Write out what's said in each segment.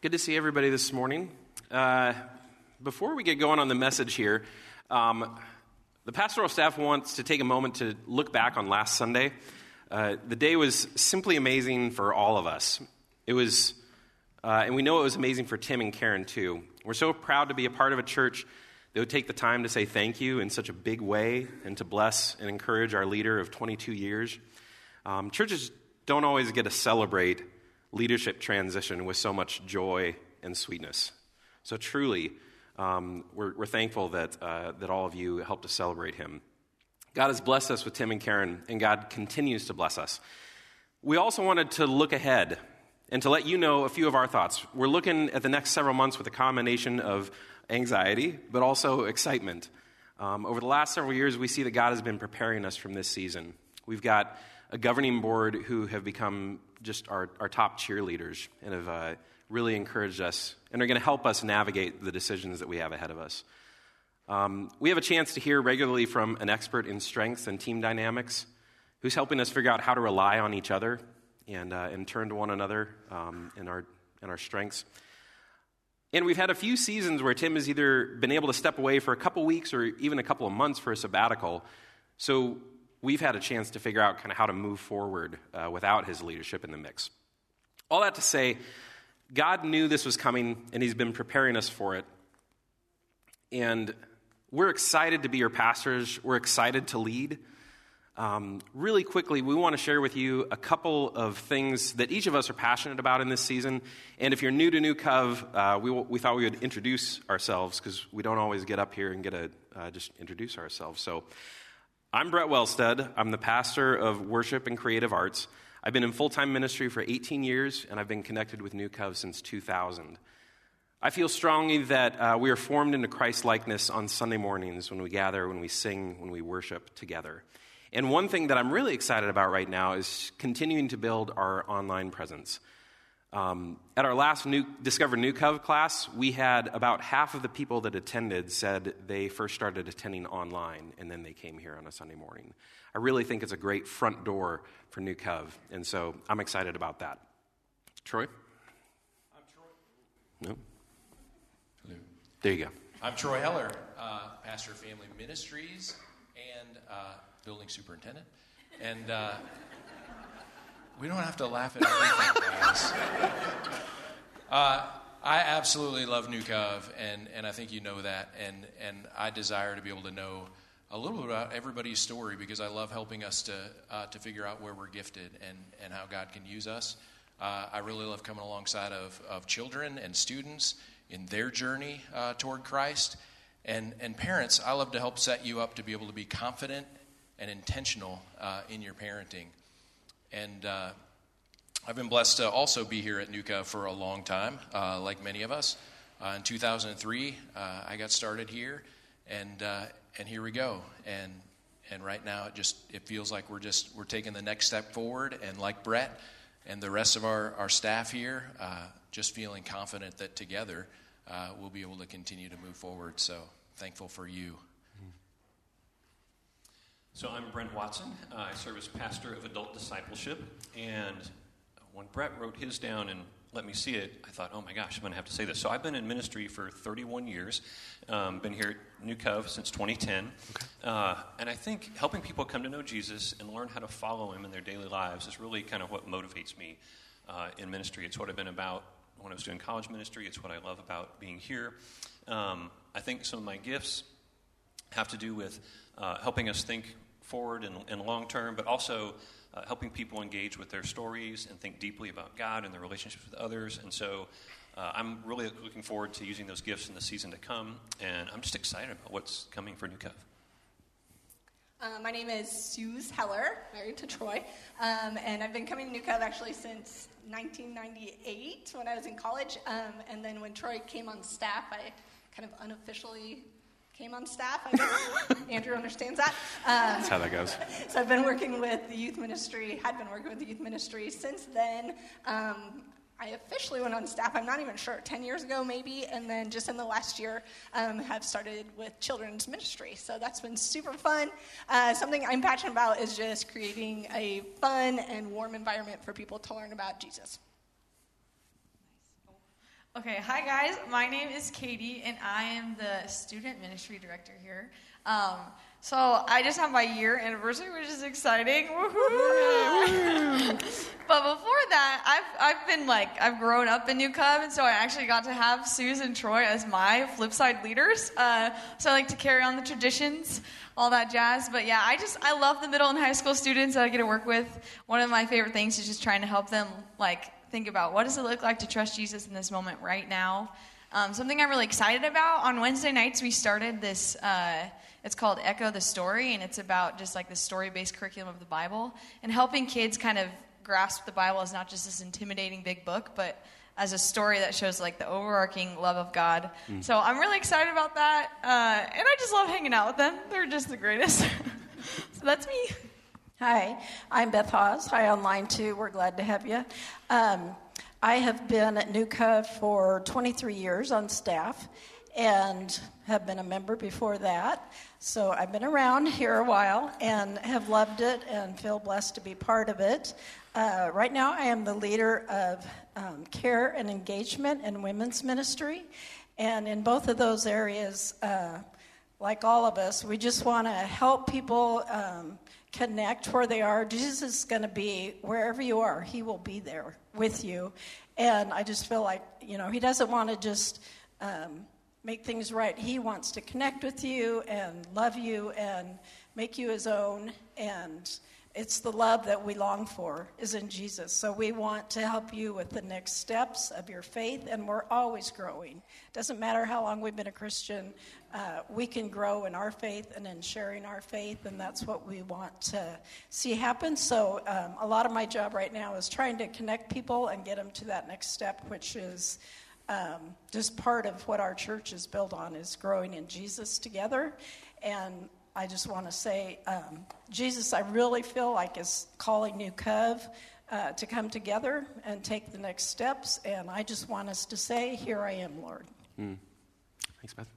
Good to see everybody this morning. Uh, before we get going on the message here, um, the pastoral staff wants to take a moment to look back on last Sunday. Uh, the day was simply amazing for all of us. It was, uh, and we know it was amazing for Tim and Karen too. We're so proud to be a part of a church that would take the time to say thank you in such a big way and to bless and encourage our leader of 22 years. Um, churches don't always get to celebrate leadership transition with so much joy and sweetness. So truly, um, we're, we're, thankful that, uh, that all of you helped to celebrate him. God has blessed us with Tim and Karen, and God continues to bless us. We also wanted to look ahead and to let you know a few of our thoughts. We're looking at the next several months with a combination of anxiety, but also excitement. Um, over the last several years, we see that God has been preparing us from this season. We've got a governing board who have become just our, our top cheerleaders and have uh, really encouraged us and are going to help us navigate the decisions that we have ahead of us. Um, we have a chance to hear regularly from an expert in strengths and team dynamics who's helping us figure out how to rely on each other and, uh, and turn to one another um, in, our, in our strengths. And we've had a few seasons where Tim has either been able to step away for a couple weeks or even a couple of months for a sabbatical. So we've had a chance to figure out kind of how to move forward uh, without his leadership in the mix. All that to say, God knew this was coming, and he's been preparing us for it. And we're excited to be your pastors. We're excited to lead. Um, really quickly, we want to share with you a couple of things that each of us are passionate about in this season. And if you're new to New Cov, uh, we, we thought we would introduce ourselves because we don't always get up here and get to uh, just introduce ourselves. So I'm Brett Wellstead. I'm the pastor of worship and creative arts. I've been in full time ministry for 18 years, and I've been connected with New Cov since 2000. I feel strongly that uh, we are formed into Christ likeness on Sunday mornings when we gather, when we sing, when we worship together. And one thing that I'm really excited about right now is continuing to build our online presence. Um, at our last new, Discover New Cov class, we had about half of the people that attended said they first started attending online and then they came here on a Sunday morning. I really think it's a great front door for New Cov, and so I'm excited about that. Troy? I'm Troy. No? Hello. There you go. I'm Troy Heller, uh, pastor of Family Ministries and uh, building superintendent. And uh, we don't have to laugh at everything, guys. Uh, I absolutely love New Cov, and, and I think you know that. And, and I desire to be able to know a little bit about everybody's story because I love helping us to, uh, to figure out where we're gifted and, and how God can use us. Uh, I really love coming alongside of, of children and students in their journey uh, toward Christ. And, and parents, I love to help set you up to be able to be confident and intentional uh, in your parenting. And uh, I've been blessed to also be here at Cov for a long time, uh, like many of us. Uh, in 2003, uh, I got started here, and uh, and here we go. And and right now, it just it feels like we're just we're taking the next step forward. And like Brett and the rest of our our staff here, uh, just feeling confident that together we'll be able to continue to move forward. So thankful for you. So I'm Brent Watson. Uh, I serve as pastor of adult discipleship. And when Brett wrote his down and let me see it, I thought, oh my gosh, I'm going to have to say this. So I've been in ministry for 31 years, um, been here at New Cov since 2010. Okay. Uh, and I think helping people come to know Jesus and learn how to follow him in their daily lives is really kind of what motivates me uh, in ministry. It's what I've been about when I was doing college ministry, it's what I love about being here. Um, I think some of my gifts have to do with uh, helping us think forward and, and long term, but also uh, helping people engage with their stories and think deeply about God and their relationships with others. And so uh, I'm really looking forward to using those gifts in the season to come, and I'm just excited about what's coming for New Cov. Uh, my name is Suze Heller, married to Troy, um, and I've been coming to New Cov actually since 1998 when I was in college. Um, and then when Troy came on staff, I kind of unofficially came on staff. I guess Andrew understands that. Um, That's how that goes. So I've been working with the youth ministry, had been working with the youth ministry since then. Um, I officially went on staff, I'm not even sure, 10 years ago maybe, and then just in the last year um, have started with children's ministry. So that's been super fun. Uh, something I'm passionate about is just creating a fun and warm environment for people to learn about Jesus. Okay, hi guys. My name is Katie, and I am the student ministry director here. Um, so I just have my year anniversary, which is exciting. Woohoo! but before that, I've I've been like I've grown up in New Cov, and so I actually got to have Susan and Troy as my Flipside leaders. Uh, so I like to carry on the traditions, all that jazz. But yeah, I just I love the middle and high school students that I get to work with. One of my favorite things is just trying to help them like think about what does it look like to trust Jesus in this moment right now. Um, something I'm really excited about on Wednesday nights, we started this. Uh, it's called Echo the Story, and it's about just like the story based curriculum of the Bible and helping kids kind of grasp the Bible as not just this intimidating big book, but as a story that shows like the overarching love of God. Mm. So I'm really excited about that, uh, and I just love hanging out with them. They're just the greatest. so that's me. Hi, I'm Beth Hawes. Hi online too. We're glad to have you. Um, I have been at Cov for 23 years on staff and have been a member before that. So I've been around here a while and have loved it and feel blessed to be part of it. Uh, right now, I am the leader of um, care and engagement and women's ministry. And in both of those areas, uh, like all of us, we just want to help people um, connect where they are. Jesus is going to be wherever you are, He will be there with you. And I just feel like, you know, He doesn't want to just um, make things right. He wants to connect with you and love you and make you His own. And it's the love that we long for is in Jesus. So we want to help you with the next steps of your faith, and we're always growing. Doesn't matter how long we've been a Christian, uh, we can grow in our faith and in sharing our faith, and that's what we want to see happen. So um, a lot of my job right now is trying to connect people and get them to that next step, which is. Um, just part of what our church is built on is growing in Jesus together. And I just want to say, um, Jesus, I really feel like is calling New Cov uh, to come together and take the next steps. And I just want us to say, Here I am, Lord. Mm. Thanks, Beth.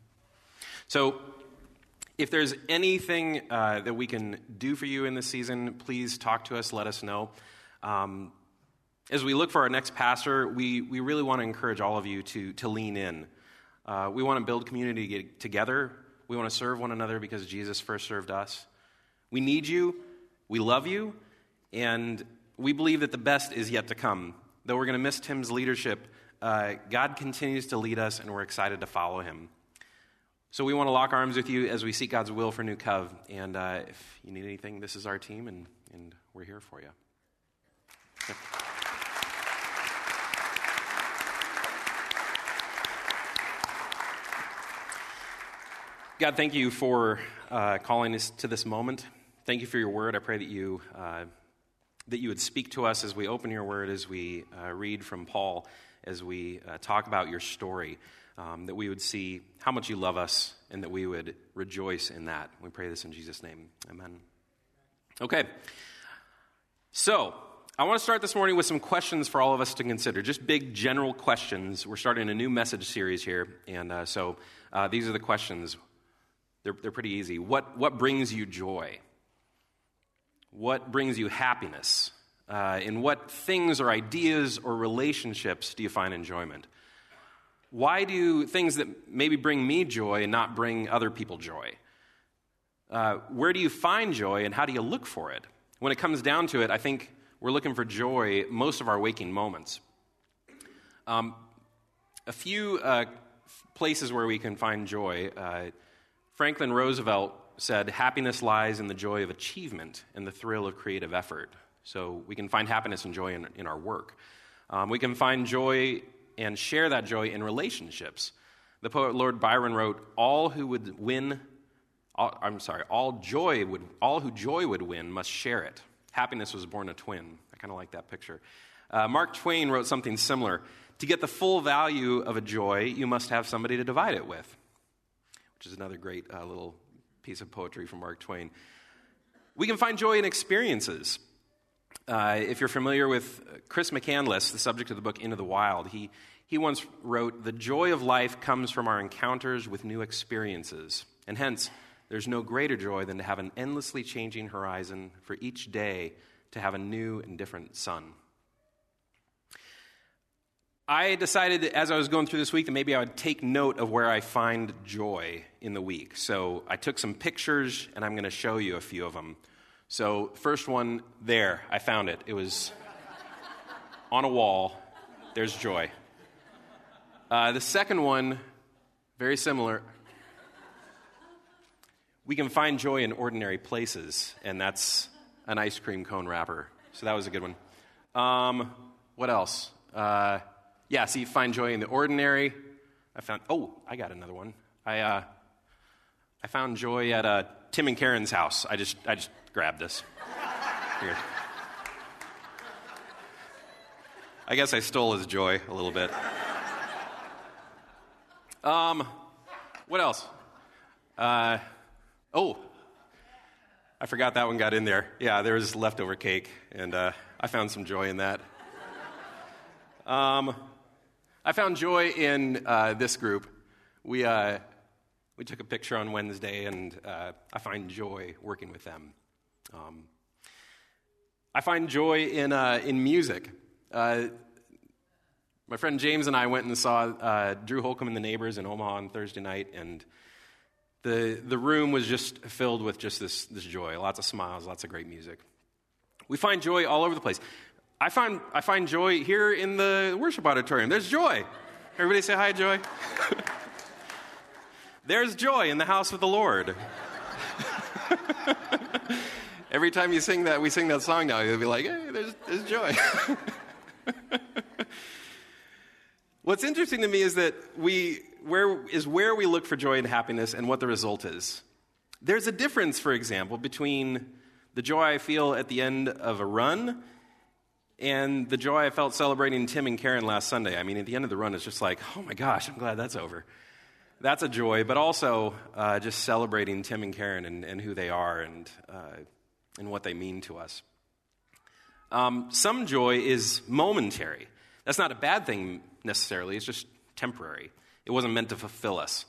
So, if there's anything uh, that we can do for you in this season, please talk to us, let us know. Um, as we look for our next pastor, we, we really want to encourage all of you to, to lean in. Uh, we want to build community together we want to serve one another because Jesus first served us. We need you. We love you. And we believe that the best is yet to come. Though we're going to miss Tim's leadership, uh, God continues to lead us, and we're excited to follow him. So we want to lock arms with you as we seek God's will for New Cov. And uh, if you need anything, this is our team, and, and we're here for you. God, thank you for uh, calling us to this moment. Thank you for your word. I pray that you, uh, that you would speak to us as we open your word, as we uh, read from Paul, as we uh, talk about your story, um, that we would see how much you love us and that we would rejoice in that. We pray this in Jesus' name. Amen. Okay. So, I want to start this morning with some questions for all of us to consider, just big general questions. We're starting a new message series here, and uh, so uh, these are the questions. They're, they're pretty easy. What, what brings you joy? What brings you happiness? Uh, in what things or ideas or relationships do you find enjoyment? Why do things that maybe bring me joy not bring other people joy? Uh, where do you find joy and how do you look for it? When it comes down to it, I think we're looking for joy most of our waking moments. Um, a few uh, places where we can find joy. Franklin Roosevelt said, Happiness lies in the joy of achievement and the thrill of creative effort. So we can find happiness and joy in, in our work. Um, we can find joy and share that joy in relationships. The poet Lord Byron wrote, All who would win, all, I'm sorry, all joy would, all who joy would win must share it. Happiness was born a twin. I kind of like that picture. Uh, Mark Twain wrote something similar. To get the full value of a joy, you must have somebody to divide it with which is another great uh, little piece of poetry from Mark Twain. We can find joy in experiences. Uh, if you're familiar with Chris McCandless, the subject of the book Into the Wild, he, he once wrote, The joy of life comes from our encounters with new experiences. And hence, there's no greater joy than to have an endlessly changing horizon for each day to have a new and different sun. I decided as I was going through this week that maybe I would take note of where I find joy in the week. So I took some pictures and I'm going to show you a few of them. So, first one there, I found it. It was on a wall. There's joy. Uh, the second one, very similar. We can find joy in ordinary places, and that's an ice cream cone wrapper. So that was a good one. Um, what else? Uh, yeah, see, find joy in the ordinary. I found, oh, I got another one. I, uh, I found joy at uh, Tim and Karen's house. I just, I just grabbed this. Here. I guess I stole his joy a little bit. Um, what else? Uh, oh, I forgot that one got in there. Yeah, there was leftover cake, and uh, I found some joy in that. Um, I found joy in uh, this group. We, uh, we took a picture on Wednesday, and uh, I find joy working with them. Um, I find joy in, uh, in music. Uh, my friend James and I went and saw uh, Drew Holcomb and the Neighbors in Omaha on Thursday night, and the, the room was just filled with just this, this joy lots of smiles, lots of great music. We find joy all over the place. I find, I find joy here in the worship auditorium. There's joy. Everybody say hi, Joy. There's joy in the house of the Lord. Every time you sing that, we sing that song now, you'll be like, hey, there's, there's joy. What's interesting to me is that we, where is where we look for joy and happiness and what the result is. There's a difference, for example, between the joy I feel at the end of a run and the joy I felt celebrating Tim and Karen last Sunday. I mean, at the end of the run, it's just like, oh my gosh, I'm glad that's over. That's a joy, but also uh, just celebrating Tim and Karen and, and who they are and, uh, and what they mean to us. Um, some joy is momentary. That's not a bad thing necessarily, it's just temporary. It wasn't meant to fulfill us.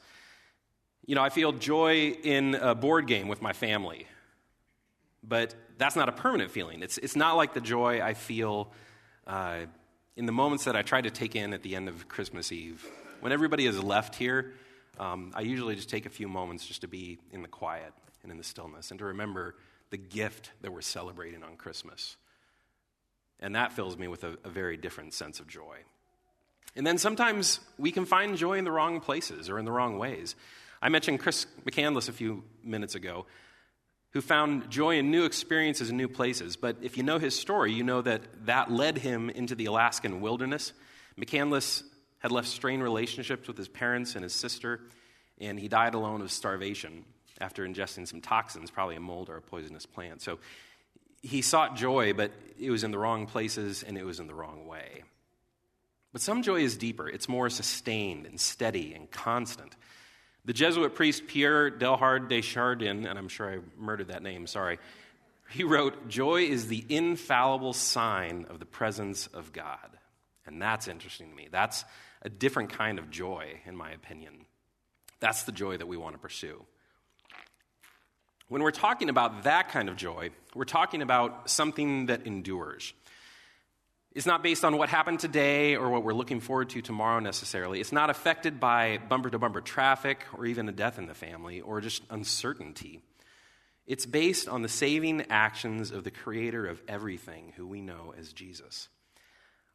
You know, I feel joy in a board game with my family, but that's not a permanent feeling. It's, it's not like the joy I feel uh, in the moments that I try to take in at the end of Christmas Eve. When everybody is left here, um, I usually just take a few moments just to be in the quiet and in the stillness and to remember the gift that we're celebrating on Christmas. And that fills me with a, a very different sense of joy. And then sometimes we can find joy in the wrong places or in the wrong ways. I mentioned Chris McCandless a few minutes ago who found joy in new experiences and new places. But if you know his story, you know that that led him into the Alaskan wilderness. McCandless had left strained relationships with his parents and his sister, and he died alone of starvation after ingesting some toxins, probably a mold or a poisonous plant. So he sought joy, but it was in the wrong places and it was in the wrong way. But some joy is deeper, it's more sustained and steady and constant. The Jesuit priest Pierre Delhard de Chardin, and I'm sure I murdered that name, sorry, he wrote, Joy is the infallible sign of the presence of God. And that's interesting to me. That's a different kind of joy, in my opinion. That's the joy that we want to pursue. When we're talking about that kind of joy, we're talking about something that endures. It's not based on what happened today or what we're looking forward to tomorrow necessarily. It's not affected by bumper to bumper traffic or even a death in the family or just uncertainty. It's based on the saving actions of the creator of everything, who we know as Jesus.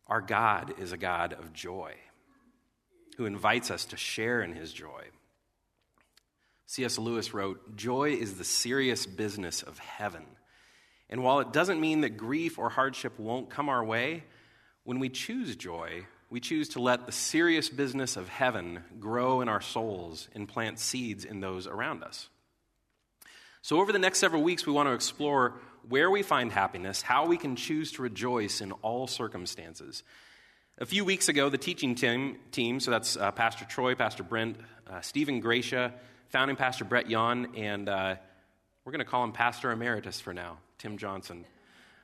Our God is a God of joy who invites us to share in his joy. C.S. Lewis wrote Joy is the serious business of heaven. And while it doesn't mean that grief or hardship won't come our way, when we choose joy, we choose to let the serious business of heaven grow in our souls and plant seeds in those around us. So, over the next several weeks, we want to explore where we find happiness, how we can choose to rejoice in all circumstances. A few weeks ago, the teaching team, team so that's uh, Pastor Troy, Pastor Brent, uh, Stephen Gracia, founding Pastor Brett Yon, and uh, we're going to call him Pastor Emeritus for now. Tim Johnson,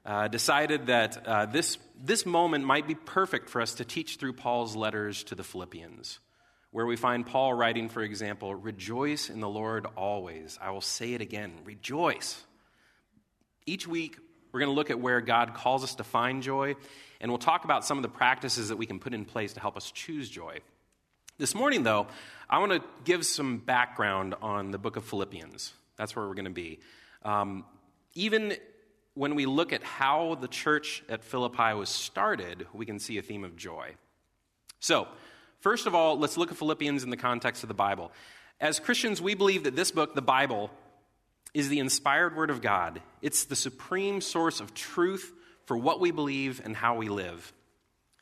uh, decided that uh, this, this moment might be perfect for us to teach through Paul's letters to the Philippians, where we find Paul writing, for example, Rejoice in the Lord always. I will say it again rejoice. Each week, We're going to look at where God calls us to find joy, and we'll talk about some of the practices that we can put in place to help us choose joy. This morning, though, I want to give some background on the book of Philippians. That's where we're going to be. Um, even when we look at how the church at Philippi was started, we can see a theme of joy. So, first of all, let's look at Philippians in the context of the Bible. As Christians, we believe that this book, the Bible, is the inspired word of God. It's the supreme source of truth for what we believe and how we live.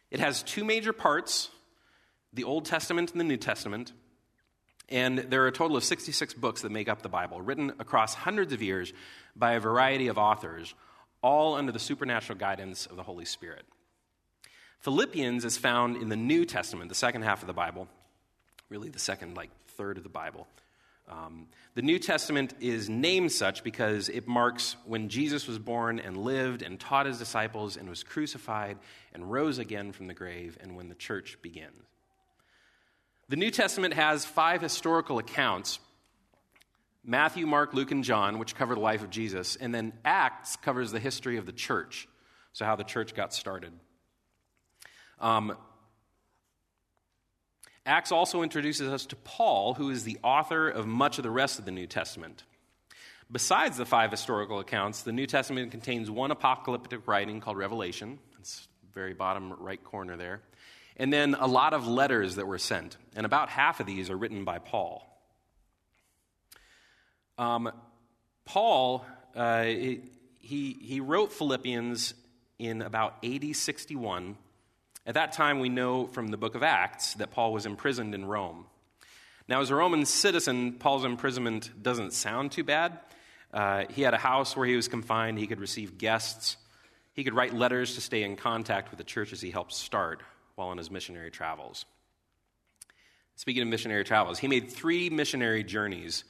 It has two major parts the Old Testament and the New Testament. And there are a total of 66 books that make up the Bible, written across hundreds of years by a variety of authors, all under the supernatural guidance of the Holy Spirit. Philippians is found in the New Testament, the second half of the Bible, really the second, like, third of the Bible. Um, the New Testament is named such because it marks when Jesus was born and lived and taught his disciples and was crucified and rose again from the grave and when the church begins. The New Testament has five historical accounts Matthew, Mark, Luke, and John, which cover the life of Jesus, and then Acts covers the history of the church, so how the church got started. Um, Acts also introduces us to Paul, who is the author of much of the rest of the New Testament. Besides the five historical accounts, the New Testament contains one apocalyptic writing called Revelation. It's very bottom right corner there. And then a lot of letters that were sent. And about half of these are written by Paul. Um, Paul, uh, he, he wrote Philippians in about AD 61 at that time, we know from the book of Acts that Paul was imprisoned in Rome. Now, as a Roman citizen, Paul's imprisonment doesn't sound too bad. Uh, he had a house where he was confined, he could receive guests, he could write letters to stay in contact with the churches he helped start while on his missionary travels. Speaking of missionary travels, he made three missionary journeys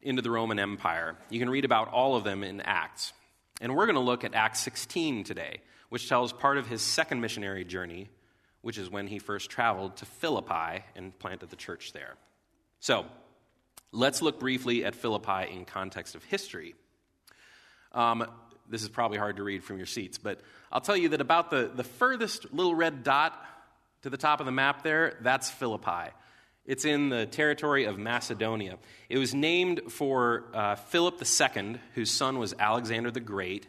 into the Roman Empire. You can read about all of them in Acts. And we're going to look at Acts 16 today which tells part of his second missionary journey, which is when he first traveled to Philippi and planted the church there. So, let's look briefly at Philippi in context of history. Um, this is probably hard to read from your seats, but I'll tell you that about the, the furthest little red dot to the top of the map there, that's Philippi. It's in the territory of Macedonia. It was named for uh, Philip II, whose son was Alexander the Great,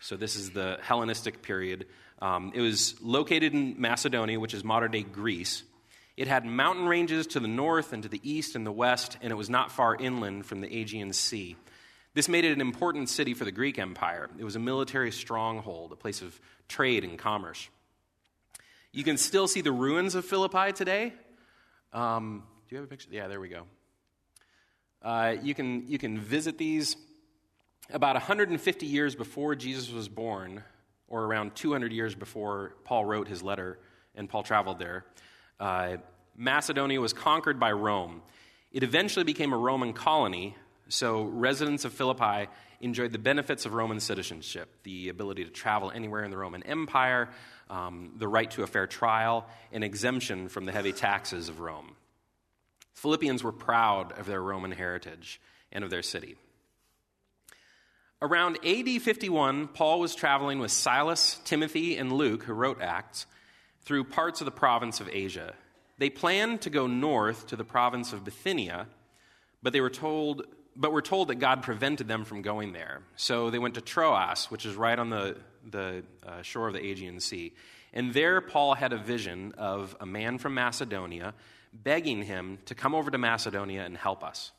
so, this is the Hellenistic period. Um, it was located in Macedonia, which is modern day Greece. It had mountain ranges to the north and to the east and the west, and it was not far inland from the Aegean Sea. This made it an important city for the Greek Empire. It was a military stronghold, a place of trade and commerce. You can still see the ruins of Philippi today. Um, do you have a picture? Yeah, there we go. Uh, you, can, you can visit these about 150 years before Jesus was born, or around 200 years before Paul wrote his letter and Paul traveled there, uh, Macedonia was conquered by Rome. It eventually became a Roman colony, so residents of Philippi enjoyed the benefits of Roman citizenship the ability to travel anywhere in the Roman Empire, um, the right to a fair trial, and exemption from the heavy taxes of Rome. Philippians were proud of their Roman heritage and of their city. Around AD 51, Paul was traveling with Silas, Timothy, and Luke, who wrote Acts, through parts of the province of Asia. They planned to go north to the province of Bithynia, but they were told but we're told that God prevented them from going there. So they went to Troas, which is right on the, the uh, shore of the Aegean Sea. And there, Paul had a vision of a man from Macedonia begging him to come over to Macedonia and help us.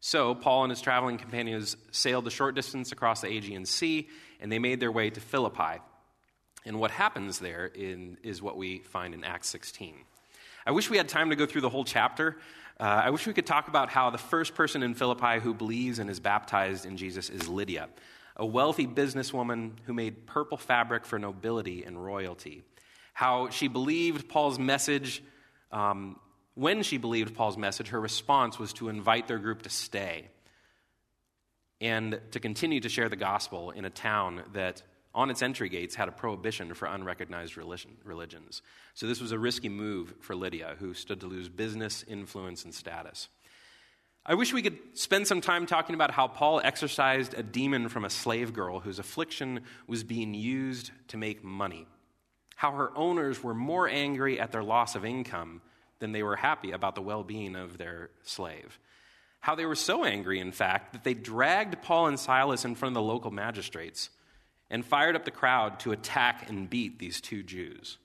So, Paul and his traveling companions sailed the short distance across the Aegean Sea, and they made their way to Philippi. And what happens there in, is what we find in Acts 16. I wish we had time to go through the whole chapter. Uh, I wish we could talk about how the first person in Philippi who believes and is baptized in Jesus is Lydia, a wealthy businesswoman who made purple fabric for nobility and royalty. How she believed Paul's message um, when she believed Paul's message, her response was to invite their group to stay and to continue to share the gospel in a town that, on its entry gates, had a prohibition for unrecognized religion, religions. So this was a risky move for Lydia, who stood to lose business, influence, and status. I wish we could spend some time talking about how Paul exorcised a demon from a slave girl whose affliction was being used to make money. How her owners were more angry at their loss of income than they were happy about the well being of their slave. How they were so angry, in fact, that they dragged Paul and Silas in front of the local magistrates and fired up the crowd to attack and beat these two Jews.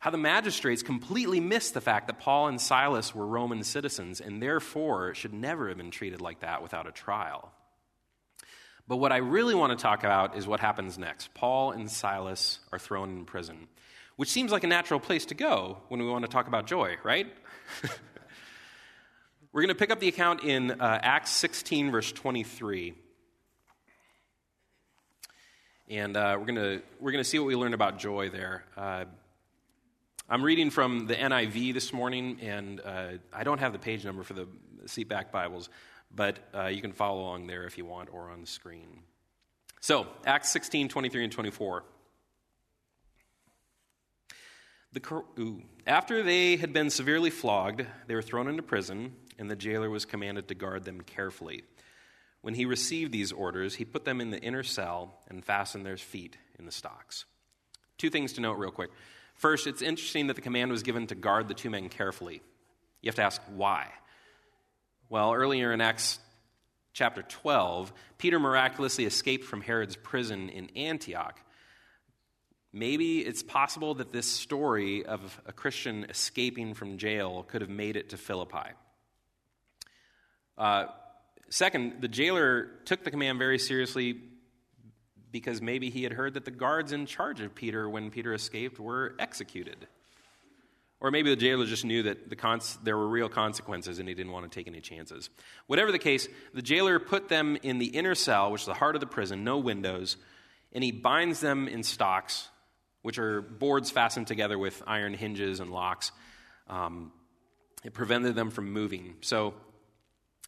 How the magistrates completely missed the fact that Paul and Silas were Roman citizens and therefore should never have been treated like that without a trial. But what I really want to talk about is what happens next. Paul and Silas are thrown in prison, which seems like a natural place to go when we want to talk about joy, right? We're going to pick up the account in uh, Acts 16, verse 23. And uh, we're going to we're to see what we learned about joy there. Uh, I'm reading from the NIV this morning, and uh, I don't have the page number for the seatback Bibles, but uh, you can follow along there if you want or on the screen. So, Acts 16, 23, and 24. The, ooh, after they had been severely flogged, they were thrown into prison, and the jailer was commanded to guard them carefully. When he received these orders, he put them in the inner cell and fastened their feet in the stocks. Two things to note, real quick. First, it's interesting that the command was given to guard the two men carefully. You have to ask why. Well, earlier in Acts chapter 12, Peter miraculously escaped from Herod's prison in Antioch. Maybe it's possible that this story of a Christian escaping from jail could have made it to Philippi. Uh, second, the jailer took the command very seriously because maybe he had heard that the guards in charge of Peter when Peter escaped were executed. Or maybe the jailer just knew that the cons- there were real consequences and he didn't want to take any chances. Whatever the case, the jailer put them in the inner cell, which is the heart of the prison, no windows, and he binds them in stocks, which are boards fastened together with iron hinges and locks. Um, it prevented them from moving. So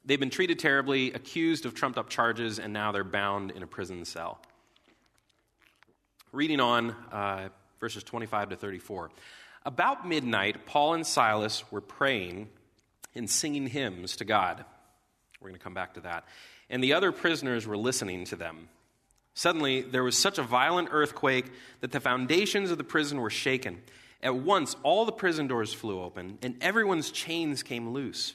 they've been treated terribly, accused of trumped up charges, and now they're bound in a prison cell. Reading on, uh, verses 25 to 34. About midnight, Paul and Silas were praying and singing hymns to God. We're going to come back to that. And the other prisoners were listening to them. Suddenly, there was such a violent earthquake that the foundations of the prison were shaken. At once, all the prison doors flew open, and everyone's chains came loose.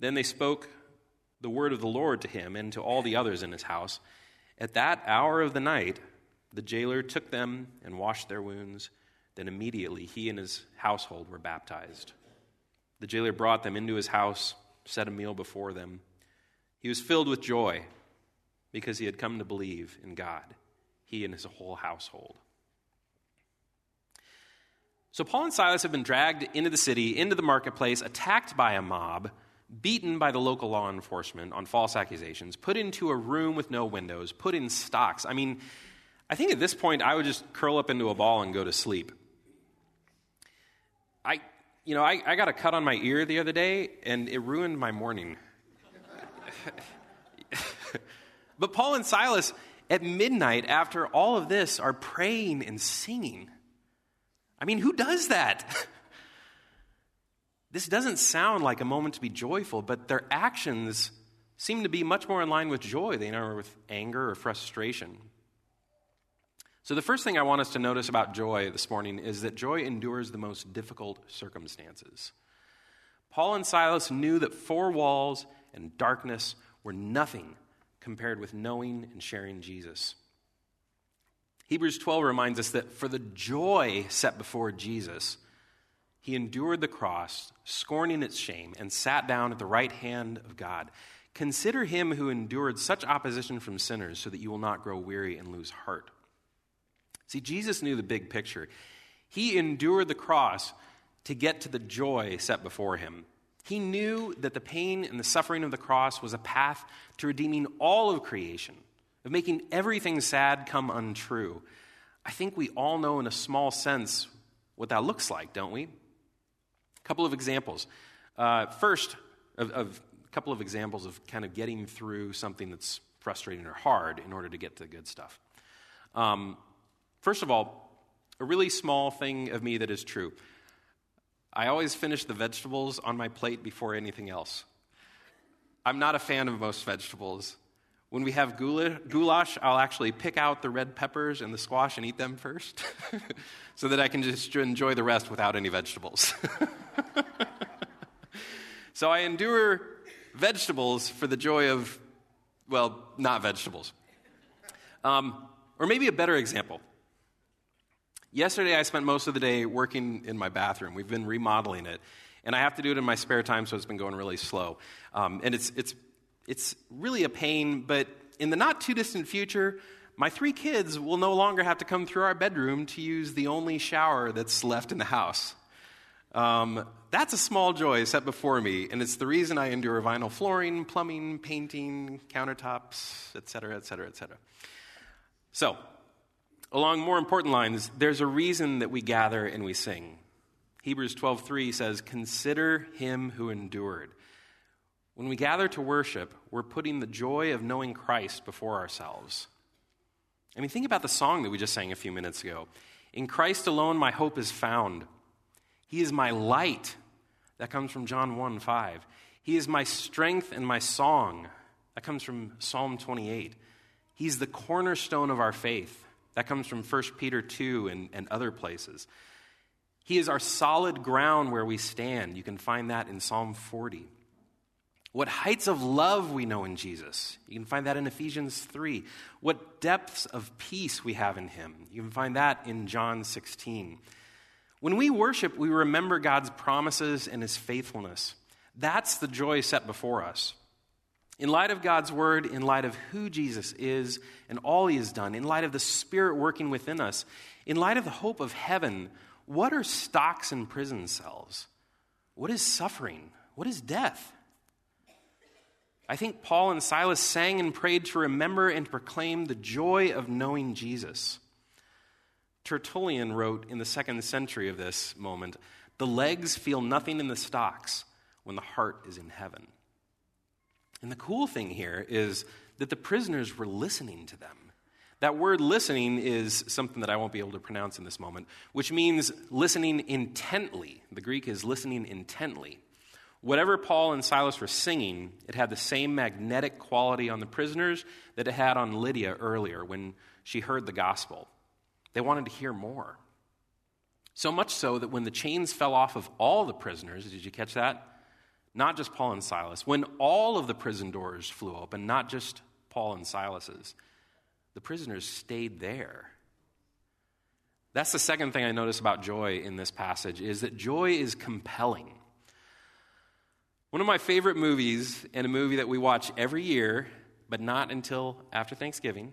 Then they spoke the word of the Lord to him and to all the others in his house. At that hour of the night, the jailer took them and washed their wounds. Then immediately he and his household were baptized. The jailer brought them into his house, set a meal before them. He was filled with joy because he had come to believe in God, he and his whole household. So Paul and Silas have been dragged into the city, into the marketplace, attacked by a mob, beaten by the local law enforcement on false accusations, put into a room with no windows, put in stocks. I mean, I think at this point, I would just curl up into a ball and go to sleep. I, you know, I, I got a cut on my ear the other day, and it ruined my morning. but Paul and Silas, at midnight, after all of this, are praying and singing. I mean, who does that? this doesn't sound like a moment to be joyful, but their actions seem to be much more in line with joy than are with anger or frustration. So, the first thing I want us to notice about joy this morning is that joy endures the most difficult circumstances. Paul and Silas knew that four walls and darkness were nothing compared with knowing and sharing Jesus. Hebrews 12 reminds us that for the joy set before Jesus, he endured the cross, scorning its shame, and sat down at the right hand of God. Consider him who endured such opposition from sinners so that you will not grow weary and lose heart. See, Jesus knew the big picture. He endured the cross to get to the joy set before him. He knew that the pain and the suffering of the cross was a path to redeeming all of creation, of making everything sad come untrue. I think we all know in a small sense what that looks like, don't we? A couple of examples. Uh, first, of, of a couple of examples of kind of getting through something that's frustrating or hard in order to get to the good stuff. Um, first of all, a really small thing of me that is true. I always finish the vegetables on my plate before anything else. I'm not a fan of most vegetables. When we have goulash, I'll actually pick out the red peppers and the squash and eat them first so that I can just enjoy the rest without any vegetables. so I endure vegetables for the joy of, well, not vegetables. Um, or maybe a better example Yesterday, I spent most of the day working in my bathroom. We've been remodeling it, and I have to do it in my spare time, so it's been going really slow. Um, and it's, it's, it's really a pain, but in the not too distant future, my three kids will no longer have to come through our bedroom to use the only shower that's left in the house. Um, that's a small joy set before me, and it's the reason I endure vinyl flooring, plumbing, painting, countertops, etc., etc., etc. So, along more important lines, there's a reason that we gather and we sing. Hebrews 12:3 says, "Consider him who endured." When we gather to worship, we're putting the joy of knowing Christ before ourselves. I mean, think about the song that we just sang a few minutes ago. In Christ alone my hope is found. He is my light. That comes from John 1 5. He is my strength and my song. That comes from Psalm 28. He's the cornerstone of our faith. That comes from 1 Peter 2 and, and other places. He is our solid ground where we stand. You can find that in Psalm 40. What heights of love we know in Jesus. You can find that in Ephesians 3. What depths of peace we have in Him. You can find that in John 16. When we worship, we remember God's promises and His faithfulness. That's the joy set before us. In light of God's word, in light of who Jesus is and all he has done, in light of the Spirit working within us, in light of the hope of heaven, what are stocks and prison cells? What is suffering? What is death? I think Paul and Silas sang and prayed to remember and proclaim the joy of knowing Jesus. Tertullian wrote in the second century of this moment the legs feel nothing in the stocks when the heart is in heaven. And the cool thing here is that the prisoners were listening to them. That word listening is something that I won't be able to pronounce in this moment, which means listening intently. The Greek is listening intently. Whatever Paul and Silas were singing, it had the same magnetic quality on the prisoners that it had on Lydia earlier when she heard the gospel. They wanted to hear more. So much so that when the chains fell off of all the prisoners, did you catch that? not just Paul and Silas, when all of the prison doors flew open, not just Paul and Silas's, the prisoners stayed there. That's the second thing I notice about joy in this passage is that joy is compelling. One of my favorite movies, and a movie that we watch every year, but not until after Thanksgiving,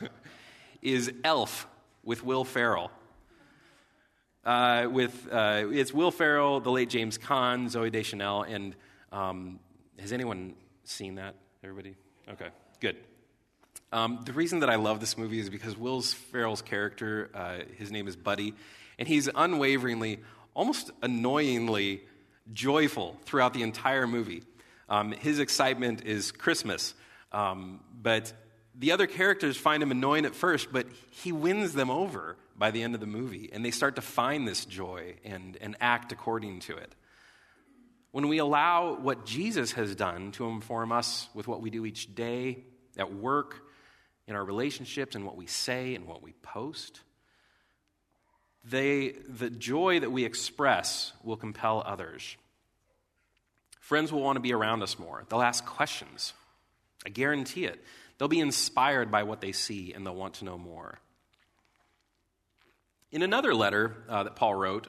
is Elf with Will Ferrell uh, with uh, it's Will Ferrell, the late James Caan, Zooey Deschanel, and um, has anyone seen that? Everybody? Okay, good. Um, the reason that I love this movie is because Will Ferrell's character, uh, his name is Buddy, and he's unwaveringly, almost annoyingly joyful throughout the entire movie. Um, his excitement is Christmas, um, but the other characters find him annoying at first, but he wins them over by the end of the movie, and they start to find this joy and, and act according to it. When we allow what Jesus has done to inform us with what we do each day at work, in our relationships, and what we say and what we post, they, the joy that we express will compel others. Friends will want to be around us more. They'll ask questions. I guarantee it. They'll be inspired by what they see and they'll want to know more. In another letter uh, that Paul wrote,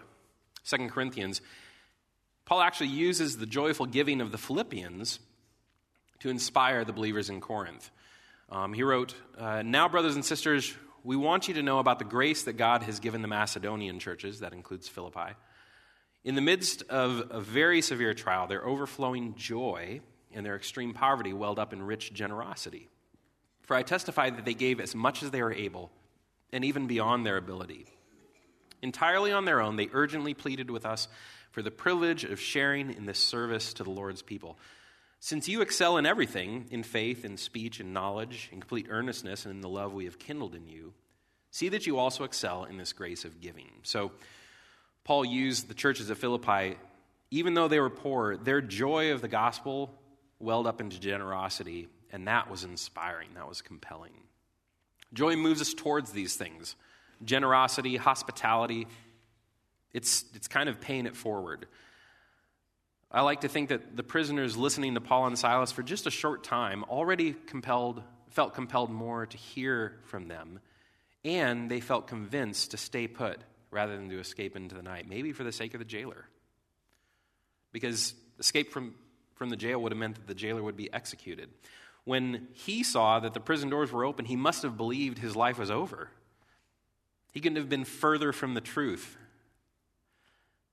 2 Corinthians, Paul actually uses the joyful giving of the Philippians to inspire the believers in Corinth. Um, he wrote, uh, Now, brothers and sisters, we want you to know about the grace that God has given the Macedonian churches, that includes Philippi. In the midst of a very severe trial, their overflowing joy and their extreme poverty welled up in rich generosity. For I testify that they gave as much as they were able, and even beyond their ability. Entirely on their own, they urgently pleaded with us for the privilege of sharing in this service to the Lord's people. Since you excel in everything, in faith, in speech, in knowledge, in complete earnestness, and in the love we have kindled in you, see that you also excel in this grace of giving. So, Paul used the churches of Philippi, even though they were poor, their joy of the gospel welled up into generosity, and that was inspiring, that was compelling. Joy moves us towards these things generosity, hospitality. It's, it's kind of paying it forward. I like to think that the prisoners listening to Paul and Silas for just a short time already compelled, felt compelled more to hear from them, and they felt convinced to stay put rather than to escape into the night, maybe for the sake of the jailer. Because escape from, from the jail would have meant that the jailer would be executed. When he saw that the prison doors were open, he must have believed his life was over. He couldn't have been further from the truth.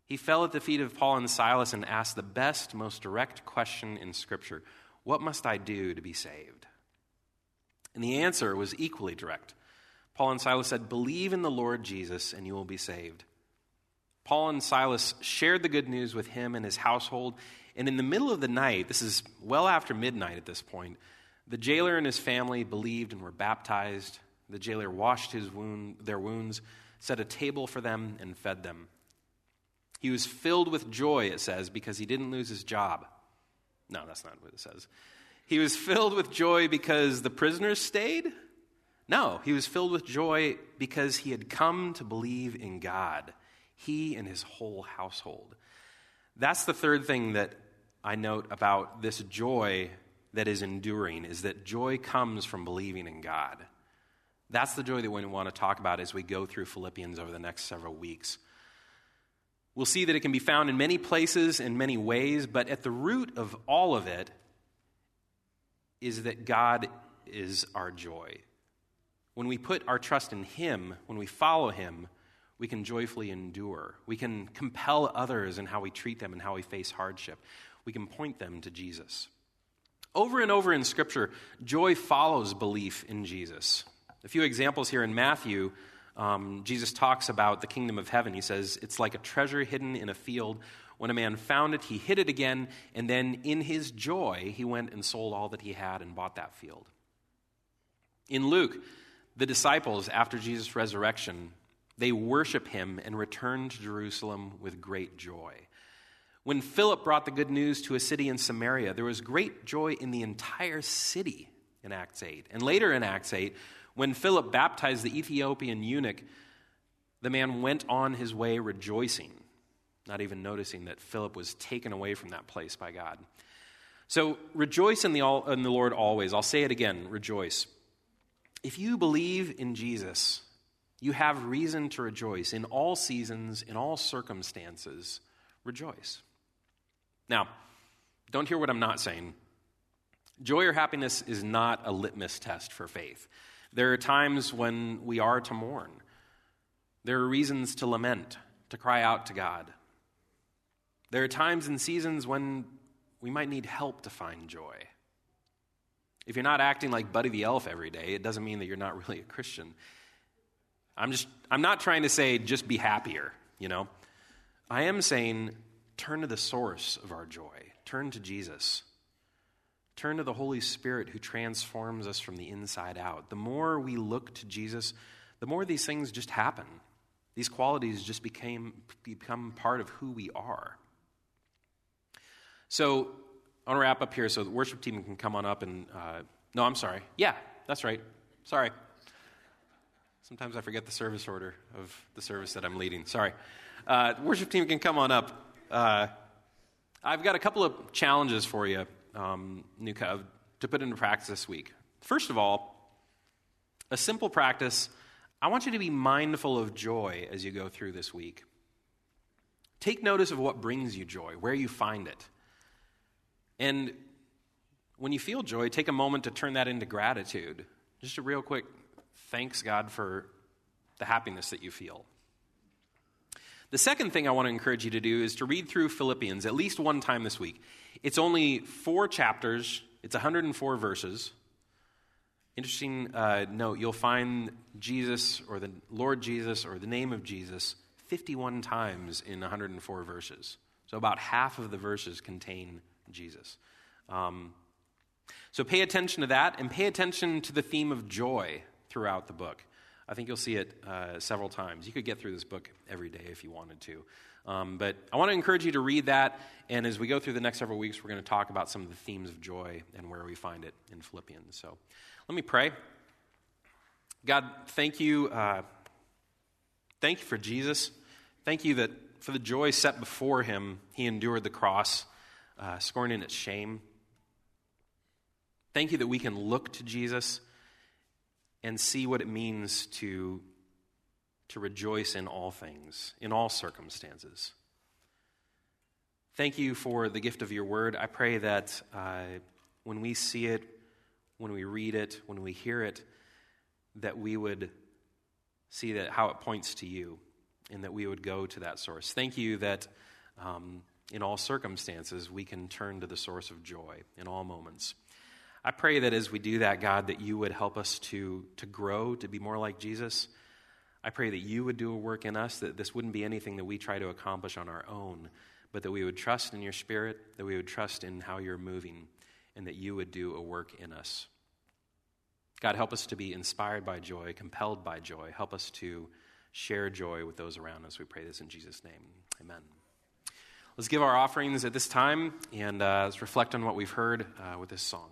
He fell at the feet of Paul and Silas and asked the best, most direct question in Scripture What must I do to be saved? And the answer was equally direct. Paul and Silas said, Believe in the Lord Jesus and you will be saved. Paul and Silas shared the good news with him and his household. And in the middle of the night, this is well after midnight at this point, the jailer and his family believed and were baptized. The jailer washed his wound, their wounds, set a table for them, and fed them. He was filled with joy, it says, because he didn't lose his job. No, that's not what it says. He was filled with joy because the prisoners stayed? No, he was filled with joy because he had come to believe in God, he and his whole household. That's the third thing that I note about this joy that is enduring is that joy comes from believing in God. That's the joy that we want to talk about as we go through Philippians over the next several weeks. We'll see that it can be found in many places, in many ways, but at the root of all of it is that God is our joy. When we put our trust in Him, when we follow Him, we can joyfully endure. We can compel others in how we treat them and how we face hardship. We can point them to Jesus. Over and over in Scripture, joy follows belief in Jesus. A few examples here in Matthew um, Jesus talks about the kingdom of heaven. He says, It's like a treasure hidden in a field. When a man found it, he hid it again, and then in his joy, he went and sold all that he had and bought that field. In Luke, the disciples, after Jesus' resurrection, they worship him and return to Jerusalem with great joy. When Philip brought the good news to a city in Samaria, there was great joy in the entire city in Acts 8. And later in Acts 8, when Philip baptized the Ethiopian eunuch, the man went on his way rejoicing, not even noticing that Philip was taken away from that place by God. So rejoice in the, in the Lord always. I'll say it again rejoice. If you believe in Jesus, you have reason to rejoice. In all seasons, in all circumstances, rejoice. Now, don't hear what I'm not saying. Joy or happiness is not a litmus test for faith. There are times when we are to mourn. There are reasons to lament, to cry out to God. There are times and seasons when we might need help to find joy. If you're not acting like Buddy the Elf every day, it doesn't mean that you're not really a Christian. I'm just I'm not trying to say just be happier, you know. I am saying turn to the source of our joy. Turn to Jesus. Turn to the Holy Spirit who transforms us from the inside out. The more we look to Jesus, the more these things just happen. These qualities just became, become part of who we are. So I want to wrap up here so the worship team can come on up and. Uh, no, I'm sorry. Yeah, that's right. Sorry. Sometimes I forget the service order of the service that I'm leading. Sorry. Uh, worship team can come on up. Uh, I've got a couple of challenges for you um, New Cov to put into practice this week. First of all, a simple practice. I want you to be mindful of joy as you go through this week. Take notice of what brings you joy, where you find it. And when you feel joy, take a moment to turn that into gratitude. Just a real quick thanks God for the happiness that you feel. The second thing I want to encourage you to do is to read through Philippians at least one time this week. It's only four chapters, it's 104 verses. Interesting uh, note you'll find Jesus or the Lord Jesus or the name of Jesus 51 times in 104 verses. So about half of the verses contain Jesus. Um, so pay attention to that and pay attention to the theme of joy throughout the book. I think you'll see it uh, several times. You could get through this book every day if you wanted to. Um, but I want to encourage you to read that, and as we go through the next several weeks, we're going to talk about some of the themes of joy and where we find it in Philippians. So let me pray. God, thank you. Uh, thank you for Jesus. Thank you that for the joy set before him, he endured the cross, uh, scorning its shame. Thank you that we can look to Jesus and see what it means to, to rejoice in all things, in all circumstances. Thank you for the gift of your word. I pray that uh, when we see it, when we read it, when we hear it, that we would see that how it points to you and that we would go to that source. Thank you that um, in all circumstances we can turn to the source of joy in all moments. I pray that as we do that, God, that you would help us to, to grow, to be more like Jesus. I pray that you would do a work in us, that this wouldn't be anything that we try to accomplish on our own, but that we would trust in your Spirit, that we would trust in how you're moving, and that you would do a work in us. God, help us to be inspired by joy, compelled by joy. Help us to share joy with those around us. We pray this in Jesus' name. Amen. Let's give our offerings at this time and uh, let's reflect on what we've heard uh, with this song.